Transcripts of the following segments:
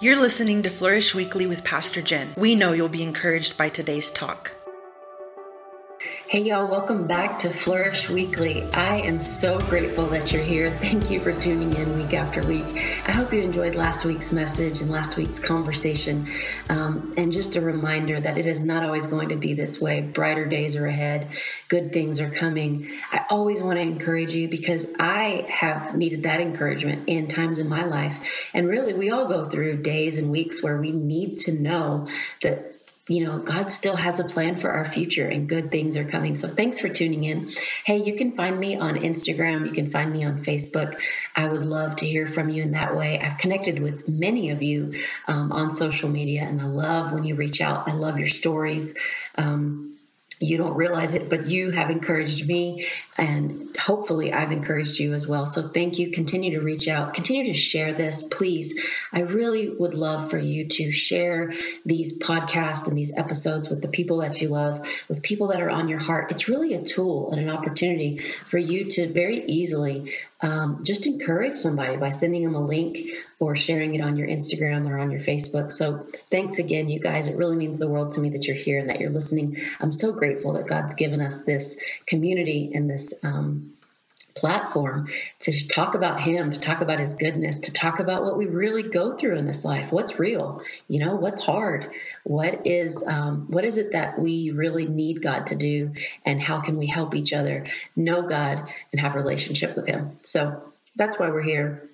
You're listening to Flourish Weekly with Pastor Jen. We know you'll be encouraged by today's talk. Hey, y'all, welcome back to Flourish Weekly. I am so grateful that you're here. Thank you for tuning in week after week. I hope you enjoyed last week's message and last week's conversation. Um, and just a reminder that it is not always going to be this way. Brighter days are ahead, good things are coming. I always want to encourage you because I have needed that encouragement in times in my life. And really, we all go through days and weeks where we need to know that you know, God still has a plan for our future and good things are coming. So thanks for tuning in. Hey, you can find me on Instagram. You can find me on Facebook. I would love to hear from you in that way. I've connected with many of you um, on social media and I love when you reach out. I love your stories. Um, you don't realize it, but you have encouraged me, and hopefully, I've encouraged you as well. So, thank you. Continue to reach out, continue to share this, please. I really would love for you to share these podcasts and these episodes with the people that you love, with people that are on your heart. It's really a tool and an opportunity for you to very easily um, just encourage somebody by sending them a link or sharing it on your Instagram or on your Facebook. So, thanks again, you guys. It really means the world to me that you're here and that you're listening. I'm so grateful that God's given us this community and this um, platform to talk about him to talk about his goodness to talk about what we really go through in this life what's real you know what's hard what is um, what is it that we really need god to do and how can we help each other know god and have a relationship with him so that's why we're here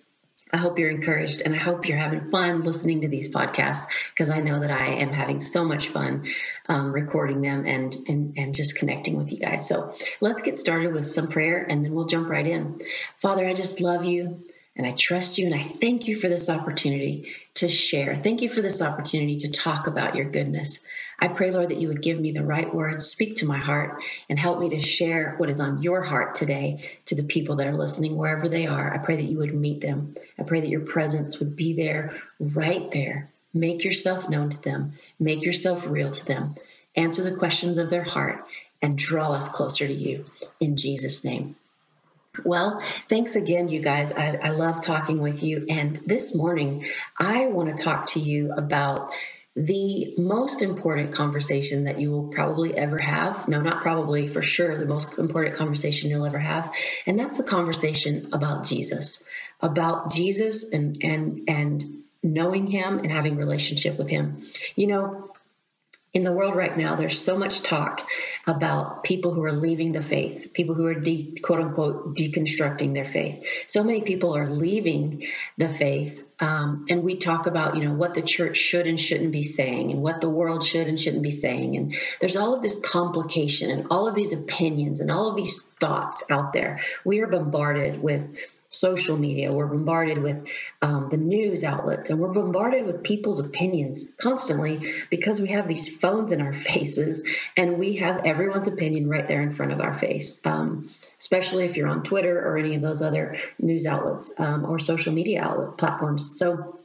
I hope you're encouraged and I hope you're having fun listening to these podcasts because I know that I am having so much fun um, recording them and, and, and just connecting with you guys. So let's get started with some prayer and then we'll jump right in. Father, I just love you and I trust you and I thank you for this opportunity to share. Thank you for this opportunity to talk about your goodness. I pray, Lord, that you would give me the right words, speak to my heart, and help me to share what is on your heart today to the people that are listening wherever they are. I pray that you would meet them. I pray that your presence would be there, right there. Make yourself known to them, make yourself real to them, answer the questions of their heart, and draw us closer to you. In Jesus' name. Well, thanks again, you guys. I, I, love talking with you. And this morning, I want to talk to you about the most important conversation that you will probably ever have. No, not probably, for sure, the most important conversation you'll ever have. And that's the conversation about Jesus, about Jesus and, and, and, knowing him and having relationship with him you know in the world right now, there's so much talk about people who are leaving the faith, people who are de, quote unquote deconstructing their faith. So many people are leaving the faith. Um, and we talk about, you know, what the church should and shouldn't be saying and what the world should and shouldn't be saying. And there's all of this complication and all of these opinions and all of these thoughts out there. We are bombarded with social media. We're bombarded with um, the news outlets, and we're bombarded with people's opinions constantly because we have these phones in our faces and we have everyone's opinion right there in front of our face. Um, especially if you're on Twitter or any of those other news outlets um, or social media outlet platforms. So,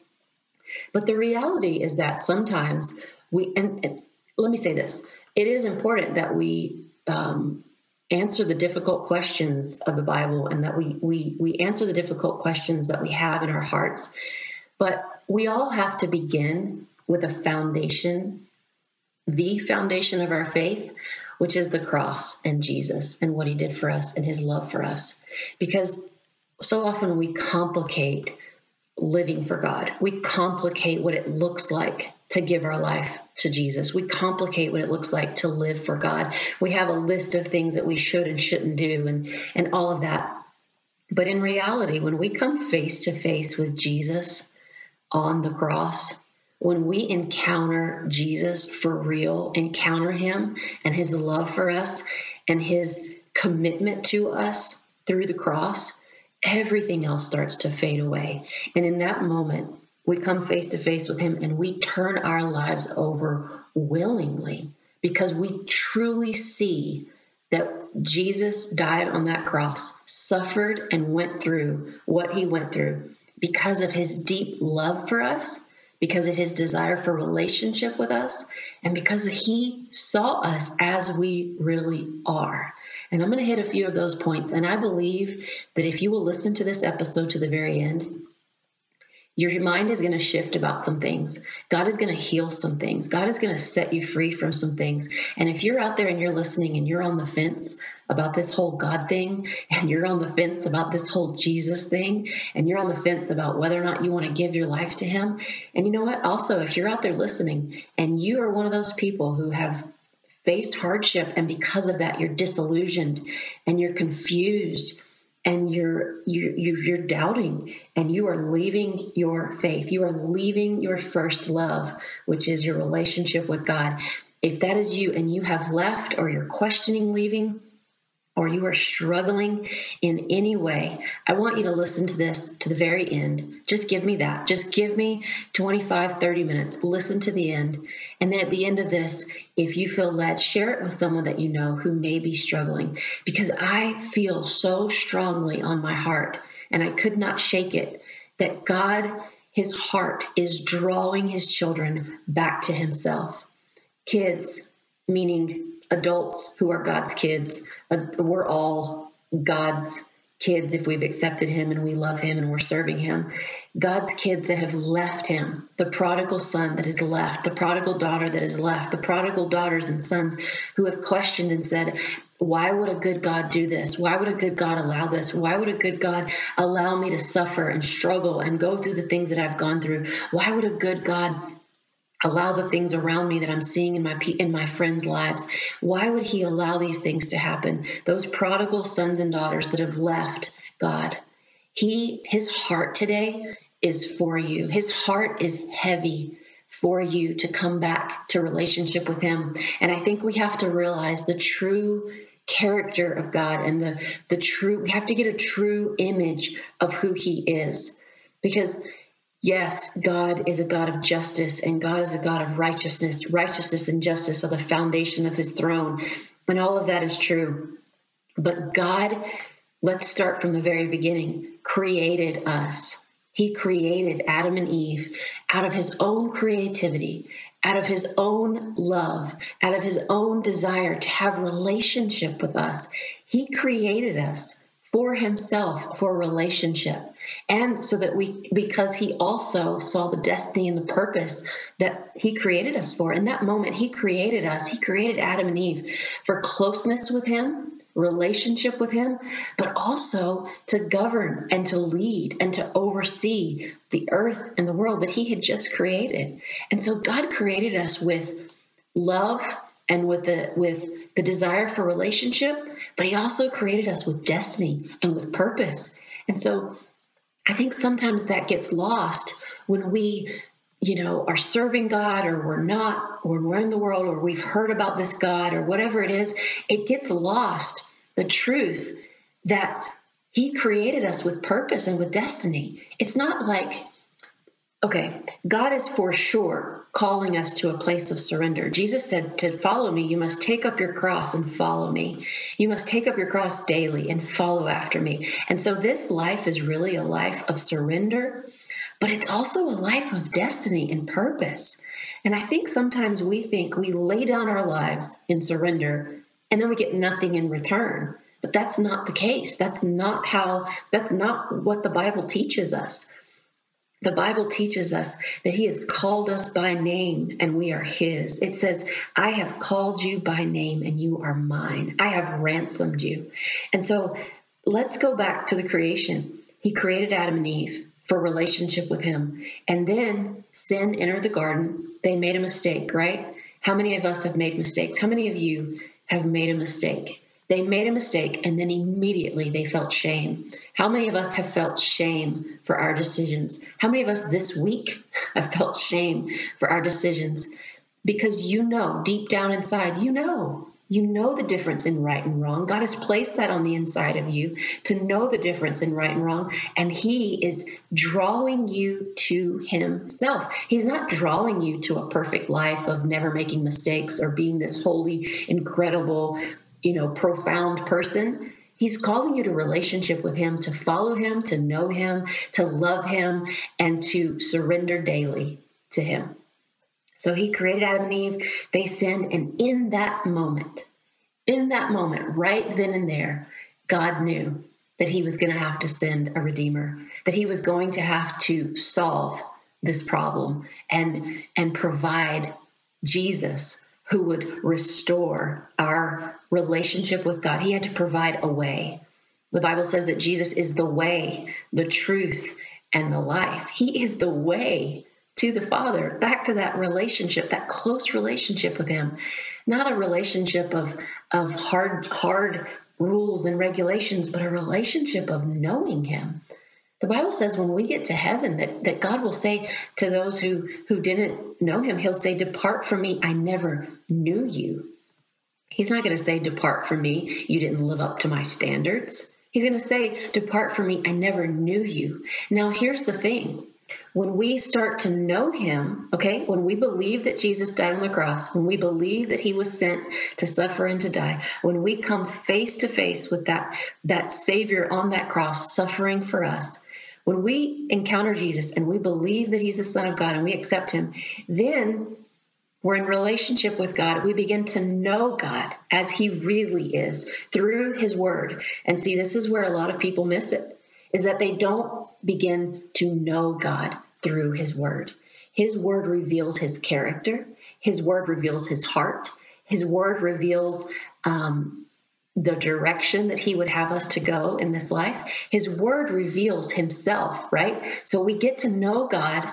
but the reality is that sometimes we, and, and let me say this: it is important that we um, answer the difficult questions of the Bible and that we we we answer the difficult questions that we have in our hearts. But we all have to begin with a foundation, the foundation of our faith, which is the cross and Jesus and what he did for us and his love for us. Because so often we complicate living for God. We complicate what it looks like to give our life to Jesus. We complicate what it looks like to live for God. We have a list of things that we should and shouldn't do and and all of that. But in reality, when we come face to face with Jesus on the cross, when we encounter Jesus for real, encounter him and his love for us and his commitment to us through the cross, everything else starts to fade away. And in that moment, we come face to face with Him and we turn our lives over willingly because we truly see that Jesus died on that cross, suffered, and went through what He went through because of His deep love for us, because of His desire for relationship with us, and because He saw us as we really are. And I'm going to hit a few of those points. And I believe that if you will listen to this episode to the very end, Your mind is going to shift about some things. God is going to heal some things. God is going to set you free from some things. And if you're out there and you're listening and you're on the fence about this whole God thing, and you're on the fence about this whole Jesus thing, and you're on the fence about whether or not you want to give your life to Him, and you know what? Also, if you're out there listening and you are one of those people who have faced hardship and because of that you're disillusioned and you're confused and you're you, you're doubting and you are leaving your faith. You are leaving your first love which is your relationship with god. If that is you and you have left or you're questioning leaving or you are struggling in any way, I want you to listen to this to the very end. Just give me that. Just give me 25, 30 minutes. Listen to the end. And then at the end of this, if you feel led, share it with someone that you know who may be struggling. Because I feel so strongly on my heart, and I could not shake it, that God, his heart, is drawing his children back to himself. Kids, meaning adults who are God's kids, uh, we're all God's kids if we've accepted him and we love him and we're serving him. God's kids that have left him, the prodigal son that has left, the prodigal daughter that has left, the prodigal daughters and sons who have questioned and said, why would a good God do this? Why would a good God allow this? Why would a good God allow me to suffer and struggle and go through the things that I've gone through? Why would a good God allow the things around me that I'm seeing in my in my friends' lives. Why would he allow these things to happen? Those prodigal sons and daughters that have left God. He his heart today is for you. His heart is heavy for you to come back to relationship with him. And I think we have to realize the true character of God and the the true we have to get a true image of who he is. Because Yes, God is a God of justice and God is a God of righteousness. Righteousness and justice are the foundation of his throne. And all of that is true. But God, let's start from the very beginning, created us. He created Adam and Eve out of his own creativity, out of his own love, out of his own desire to have relationship with us. He created us for himself for relationship and so that we because he also saw the destiny and the purpose that he created us for. In that moment he created us. He created adam and eve for closeness with him relationship with him but also to govern and to lead and to oversee the earth and the world that he had just created. And so god created us with love and with the with the desire for relationship, but he also created us with destiny and with purpose. And so I think sometimes that gets lost when we, you know, are serving God or we're not, or we're in the world or we've heard about this God or whatever it is, it gets lost the truth that he created us with purpose and with destiny. It's not like Okay, God is for sure calling us to a place of surrender. Jesus said, To follow me, you must take up your cross and follow me. You must take up your cross daily and follow after me. And so, this life is really a life of surrender, but it's also a life of destiny and purpose. And I think sometimes we think we lay down our lives in surrender and then we get nothing in return. But that's not the case. That's not how, that's not what the Bible teaches us. The Bible teaches us that He has called us by name and we are His. It says, I have called you by name and you are mine. I have ransomed you. And so let's go back to the creation. He created Adam and Eve for relationship with Him. And then sin entered the garden. They made a mistake, right? How many of us have made mistakes? How many of you have made a mistake? They made a mistake and then immediately they felt shame. How many of us have felt shame for our decisions? How many of us this week have felt shame for our decisions? Because you know, deep down inside, you know, you know the difference in right and wrong. God has placed that on the inside of you to know the difference in right and wrong. And He is drawing you to Himself. He's not drawing you to a perfect life of never making mistakes or being this holy, incredible, you know, profound person. He's calling you to relationship with him, to follow him, to know him, to love him, and to surrender daily to him. So he created Adam and Eve, they sinned, and in that moment, in that moment, right then and there, God knew that he was going to have to send a redeemer, that he was going to have to solve this problem and and provide Jesus who would restore our relationship with God. He had to provide a way. The Bible says that Jesus is the way, the truth, and the life. He is the way to the Father, back to that relationship, that close relationship with Him, not a relationship of of hard hard rules and regulations, but a relationship of knowing Him. The Bible says when we get to heaven that, that God will say to those who, who didn't know him, he'll say, Depart from me, I never knew you. He's not going to say, Depart from me, you didn't live up to my standards. He's going to say, Depart from me, I never knew you. Now, here's the thing when we start to know him, okay, when we believe that Jesus died on the cross, when we believe that he was sent to suffer and to die, when we come face to face with that that savior on that cross suffering for us, when we encounter Jesus and we believe that he's the Son of God and we accept him, then we're in relationship with God. We begin to know God as he really is through his word. And see, this is where a lot of people miss it is that they don't begin to know God through his word. His word reveals his character, his word reveals his heart, his word reveals um, the direction that he would have us to go in this life. His word reveals himself, right? So we get to know God.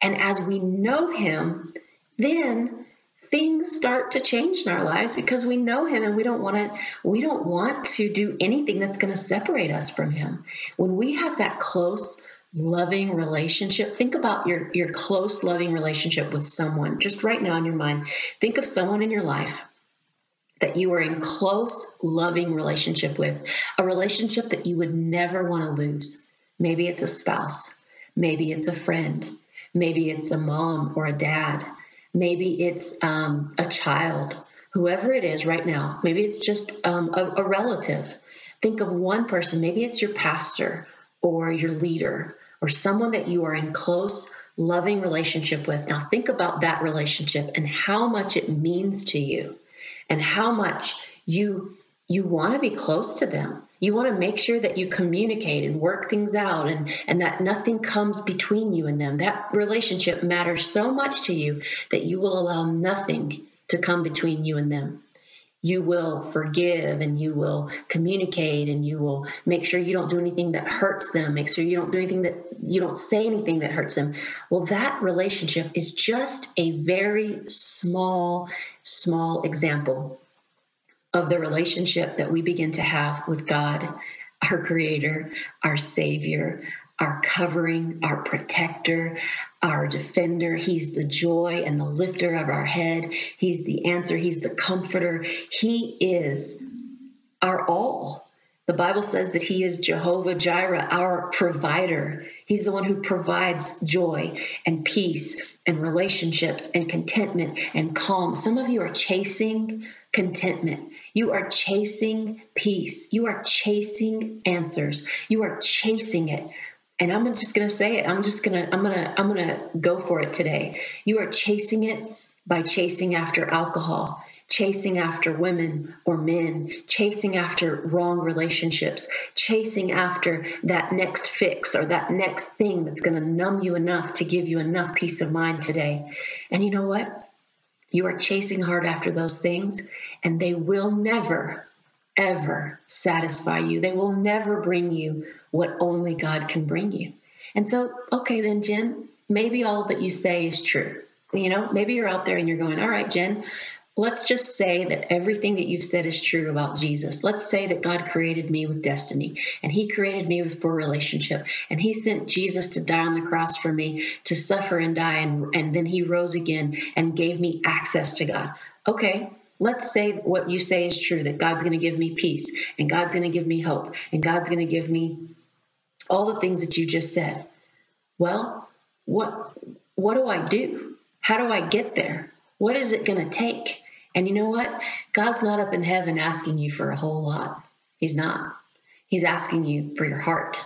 And as we know him, then things start to change in our lives because we know him and we don't want to we don't want to do anything that's going to separate us from him when we have that close loving relationship think about your your close loving relationship with someone just right now in your mind think of someone in your life that you are in close, loving relationship with, a relationship that you would never want to lose. Maybe it's a spouse, maybe it's a friend, maybe it's a mom or a dad, maybe it's um, a child, whoever it is right now. Maybe it's just um, a, a relative. Think of one person, maybe it's your pastor or your leader or someone that you are in close, loving relationship with. Now, think about that relationship and how much it means to you and how much you you want to be close to them. You want to make sure that you communicate and work things out and and that nothing comes between you and them. That relationship matters so much to you that you will allow nothing to come between you and them you will forgive and you will communicate and you will make sure you don't do anything that hurts them. Make sure you don't do anything that you don't say anything that hurts them. Well that relationship is just a very small small example of the relationship that we begin to have with God our creator our savior our covering, our protector, our defender. He's the joy and the lifter of our head. He's the answer. He's the comforter. He is our all. The Bible says that He is Jehovah Jireh, our provider. He's the one who provides joy and peace and relationships and contentment and calm. Some of you are chasing contentment. You are chasing peace. You are chasing answers. You are chasing it and I'm just going to say it. I'm just going to I'm going to I'm going to go for it today. You are chasing it by chasing after alcohol, chasing after women or men, chasing after wrong relationships, chasing after that next fix or that next thing that's going to numb you enough to give you enough peace of mind today. And you know what? You are chasing hard after those things, and they will never, ever satisfy you. They will never bring you what only God can bring you. And so, okay, then, Jen, maybe all that you say is true. You know, maybe you're out there and you're going, all right, Jen, let's just say that everything that you've said is true about Jesus. Let's say that God created me with destiny and He created me with for relationship and He sent Jesus to die on the cross for me to suffer and die and, and then He rose again and gave me access to God. Okay, let's say what you say is true that God's going to give me peace and God's going to give me hope and God's going to give me all the things that you just said. Well, what what do I do? How do I get there? What is it going to take? And you know what? God's not up in heaven asking you for a whole lot. He's not. He's asking you for your heart.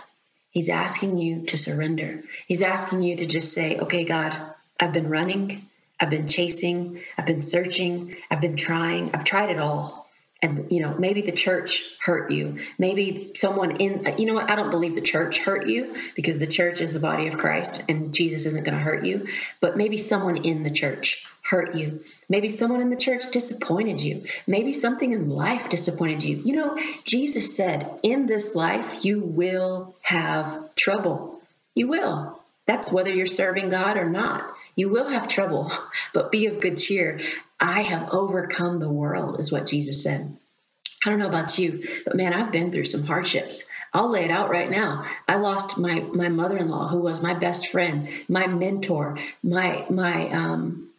He's asking you to surrender. He's asking you to just say, "Okay, God, I've been running, I've been chasing, I've been searching, I've been trying, I've tried it all. and you know maybe the church hurt you. Maybe someone in you know what? I don't believe the church hurt you because the church is the body of christ and jesus isn't going to hurt you. But maybe someone in the church hurt you. Maybe someone in the church disappointed you. Maybe something in life disappointed you. You know jesus said in this life you will have trouble. You will. That's whether you're serving god or not you will have trouble, but be of good cheer. I have overcome the world, is what Jesus said. I don't know about you, but man, I've been through some hardships. I'll lay it out right now. I lost my my mother-in-law, who was my best friend, my mentor, my my um,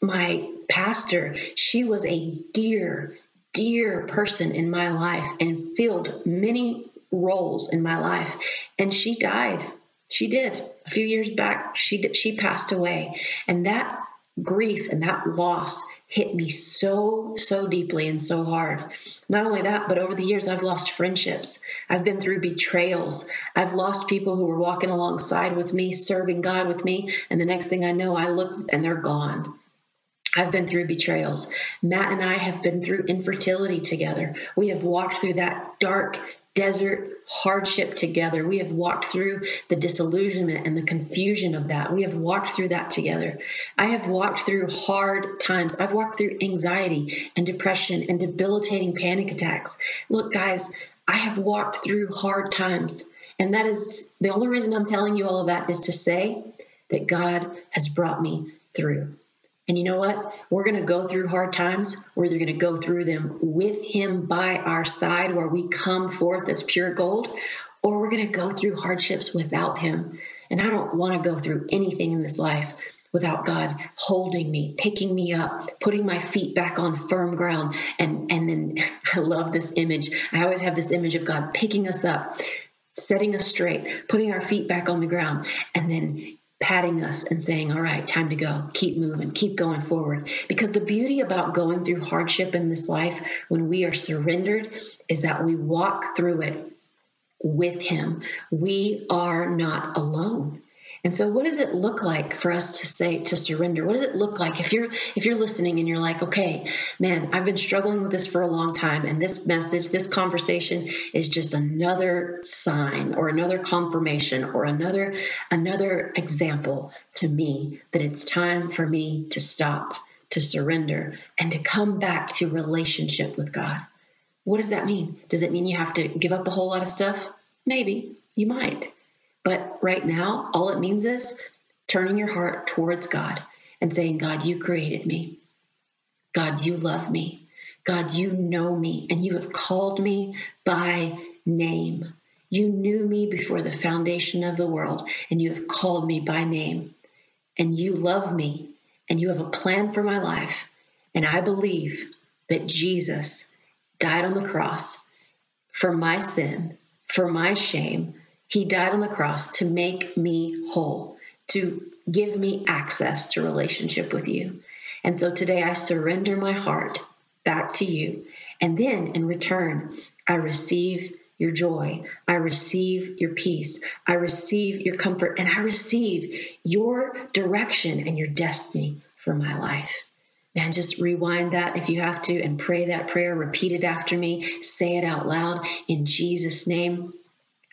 my pastor. She was a dear, dear person in my life and filled many roles in my life, and she died. She did a few years back. She did, she passed away, and that grief and that loss hit me so so deeply and so hard. Not only that, but over the years I've lost friendships. I've been through betrayals. I've lost people who were walking alongside with me, serving God with me, and the next thing I know, I look and they're gone. I've been through betrayals. Matt and I have been through infertility together. We have walked through that dark desert hardship together. We have walked through the disillusionment and the confusion of that. We have walked through that together. I have walked through hard times. I've walked through anxiety and depression and debilitating panic attacks. Look, guys, I have walked through hard times. And that is the only reason I'm telling you all of that is to say that God has brought me through. And you know what? We're going to go through hard times. We're either going to go through them with Him by our side, where we come forth as pure gold, or we're going to go through hardships without Him. And I don't want to go through anything in this life without God holding me, picking me up, putting my feet back on firm ground. And, and then I love this image. I always have this image of God picking us up, setting us straight, putting our feet back on the ground, and then patting us and saying, All right, time to go. Keep moving, keep going forward. Because the beauty about going through hardship in this life when we are surrendered is that we walk through it with Him. We are not alone. And so what does it look like for us to say to surrender? What does it look like if you're if you're listening and you're like, "Okay, man, I've been struggling with this for a long time and this message, this conversation is just another sign or another confirmation or another another example to me that it's time for me to stop, to surrender and to come back to relationship with God." What does that mean? Does it mean you have to give up a whole lot of stuff? Maybe. You might. But right now, all it means is turning your heart towards God and saying, God, you created me. God, you love me. God, you know me and you have called me by name. You knew me before the foundation of the world and you have called me by name. And you love me and you have a plan for my life. And I believe that Jesus died on the cross for my sin, for my shame, he died on the cross to make me whole, to give me access to relationship with you. And so today I surrender my heart back to you. And then in return, I receive your joy. I receive your peace. I receive your comfort. And I receive your direction and your destiny for my life. Man, just rewind that if you have to and pray that prayer. Repeat it after me. Say it out loud in Jesus' name.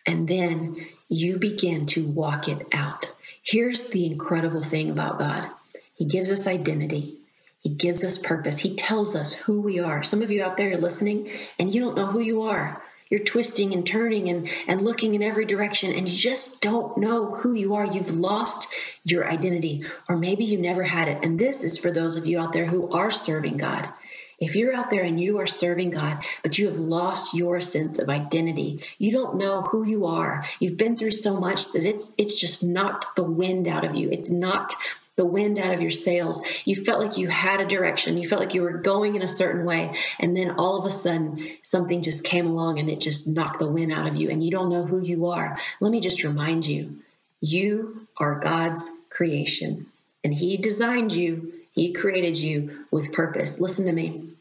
And then you begin to walk it out. Here's the incredible thing about God He gives us identity, He gives us purpose, He tells us who we are. Some of you out there are listening and you don't know who you are. You're twisting and turning and, and looking in every direction, and you just don't know who you are. You've lost your identity, or maybe you never had it. And this is for those of you out there who are serving God. If you're out there and you are serving God, but you have lost your sense of identity, you don't know who you are. You've been through so much that it's it's just knocked the wind out of you. It's knocked the wind out of your sails. You felt like you had a direction. You felt like you were going in a certain way. And then all of a sudden, something just came along and it just knocked the wind out of you, and you don't know who you are. Let me just remind you you are God's creation, and He designed you, He created you with purpose. Listen to me.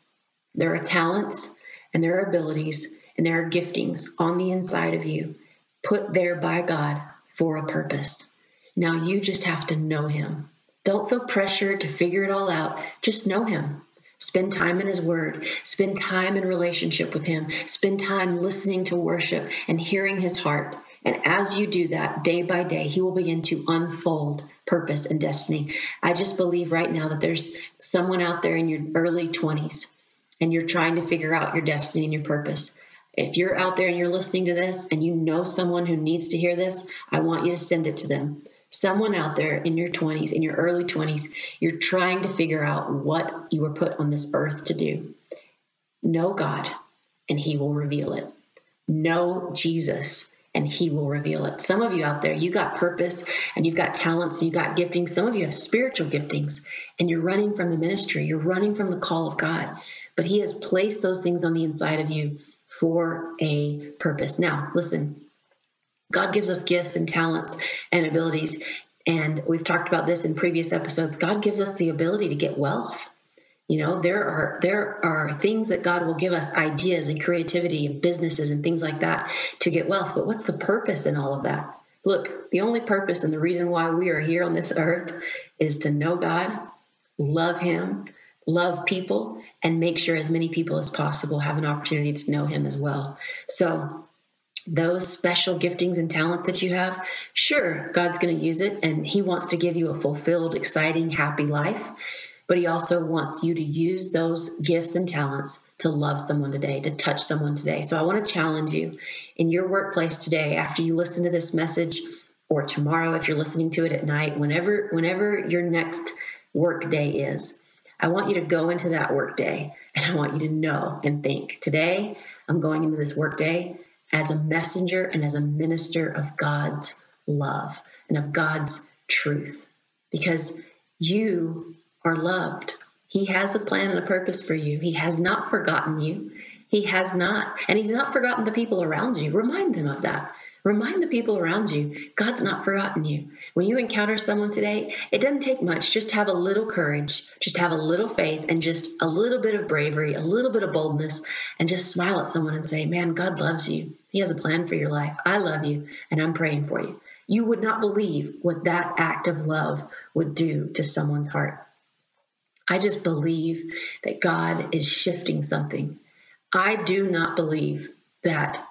There are talents and there are abilities and there are giftings on the inside of you put there by God for a purpose. Now you just have to know Him. Don't feel pressure to figure it all out. Just know Him. Spend time in His Word. Spend time in relationship with Him. Spend time listening to worship and hearing His heart. And as you do that day by day, He will begin to unfold purpose and destiny. I just believe right now that there's someone out there in your early 20s and you're trying to figure out your destiny and your purpose. If you're out there and you're listening to this and you know someone who needs to hear this, I want you to send it to them someone out there in your 20s, in your early 20s, you're trying to figure out what you were put on this earth to do. Know God, and He will reveal it. Know Jesus, and He will reveal it. Some of you out there, you got purpose and you've got talents, you got giftings. Some of you have spiritual giftings, and you're running from the ministry, you're running from the call of God. But He has placed those things on the inside of you for a purpose. Now, listen, God gives us gifts and talents and abilities. And we've talked about this in previous episodes. God gives us the ability to get wealth. You know, there are there are things that God will give us ideas and creativity and businesses and things like that to get wealth. But what's the purpose in all of that? Look, the only purpose and the reason why we are here on this earth is to know God, love Him, love people, and make sure as many people as possible have an opportunity to know Him as well. So those special giftings and talents that you have, sure, God's going to use it and He wants to give you a fulfilled, exciting, happy life. But He also wants you to use those gifts and talents to love someone today, to touch someone today. So I want to challenge you in your workplace today, after you listen to this message, or tomorrow if you're listening to it at night, whenever whenever your next work day is. I want you to go into that workday and I want you to know and think today I'm going into this workday as a messenger and as a minister of God's love and of God's truth because you are loved. He has a plan and a purpose for you. He has not forgotten you. He has not. And He's not forgotten the people around you. Remind them of that. Remind the people around you, God's not forgotten you. When you encounter someone today, it doesn't take much. Just have a little courage, just have a little faith, and just a little bit of bravery, a little bit of boldness, and just smile at someone and say, Man, God loves you. He has a plan for your life. I love you, and I'm praying for you. You would not believe what that act of love would do to someone's heart. I just believe that God is shifting something. I do not believe that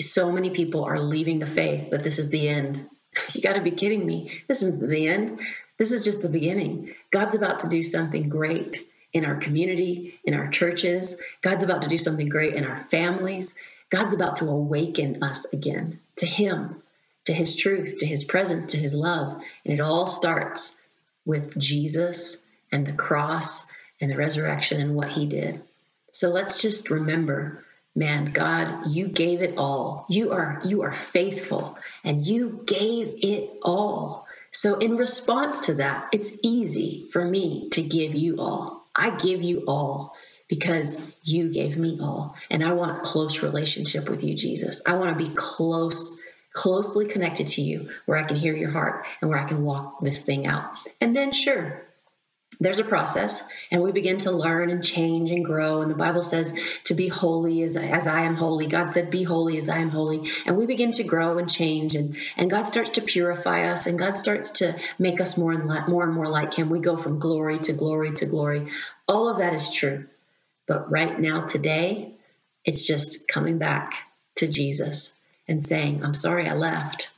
so many people are leaving the faith that this is the end. You got to be kidding me. This isn't the end. This is just the beginning. God's about to do something great in our community, in our churches. God's about to do something great in our families. God's about to awaken us again to Him, to His truth, to His presence, to His love. And it all starts with Jesus and the cross and the resurrection and what He did. So let's just remember man god you gave it all. You are you are faithful and you gave it all. So in response to that it's easy for me to give you all. I give you all because you gave me all. And i want a close relationship with you jesus. I want to be close closely connected to you where i can hear your heart and where i can walk this thing out. And then sure there's a process and we begin to learn and change and grow. And the bible says to be holy as, as i am holy. God said be holy as i am holy. And we begin to grow and change and, and god starts to purify us and god starts to make us more and more and more like him. We go from glory to glory to glory. All of that is true. But right now today it's just coming back to jesus and saying i'm sorry i left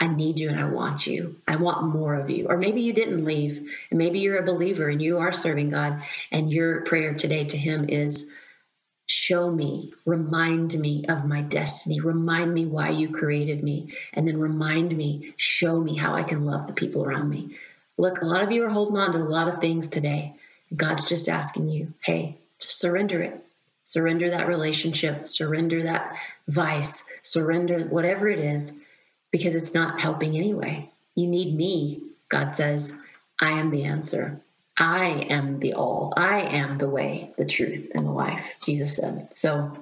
I need you and I want you. I want more of you. Or maybe you didn't leave, and maybe you're a believer and you are serving God, and your prayer today to Him is show me, remind me of my destiny, remind me why you created me, and then remind me, show me how I can love the people around me. Look, a lot of you are holding on to a lot of things today. God's just asking you, hey, just surrender it. Surrender that relationship, surrender that vice, surrender whatever it is because it's not helping anyway. You need me, God says. I am the answer. I am the all. I am the way, the truth, and the life, Jesus said. So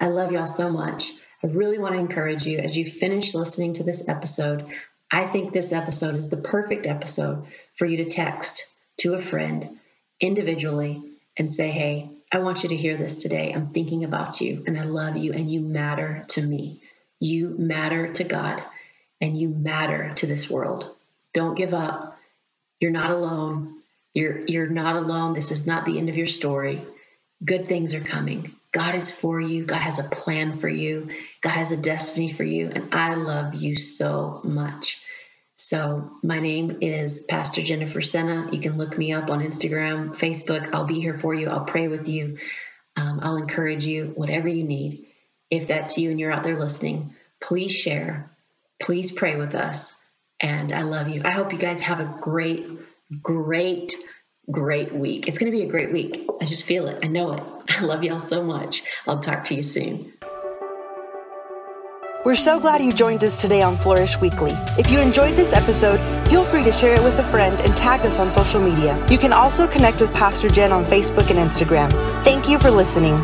I love y'all so much. I really want to encourage you as you finish listening to this episode. I think this episode is the perfect episode for you to text to a friend individually and say, Hey, I want you to hear this today. I'm thinking about you and I love you and you matter to me. You matter to God and you matter to this world. Don't give up. You're not alone. You're you're not alone. This is not the end of your story. Good things are coming. God is for you. God has a plan for you. God has a destiny for you. And I love you so much. So, my name is Pastor Jennifer Senna. You can look me up on Instagram, Facebook. I'll be here for you. I'll pray with you. Um, I'll encourage you, whatever you need. If that's you and you're out there listening, please share. Please pray with us. And I love you. I hope you guys have a great, great, great week. It's going to be a great week. I just feel it. I know it. I love y'all so much. I'll talk to you soon. We're so glad you joined us today on Flourish Weekly. If you enjoyed this episode, feel free to share it with a friend and tag us on social media. You can also connect with Pastor Jen on Facebook and Instagram. Thank you for listening.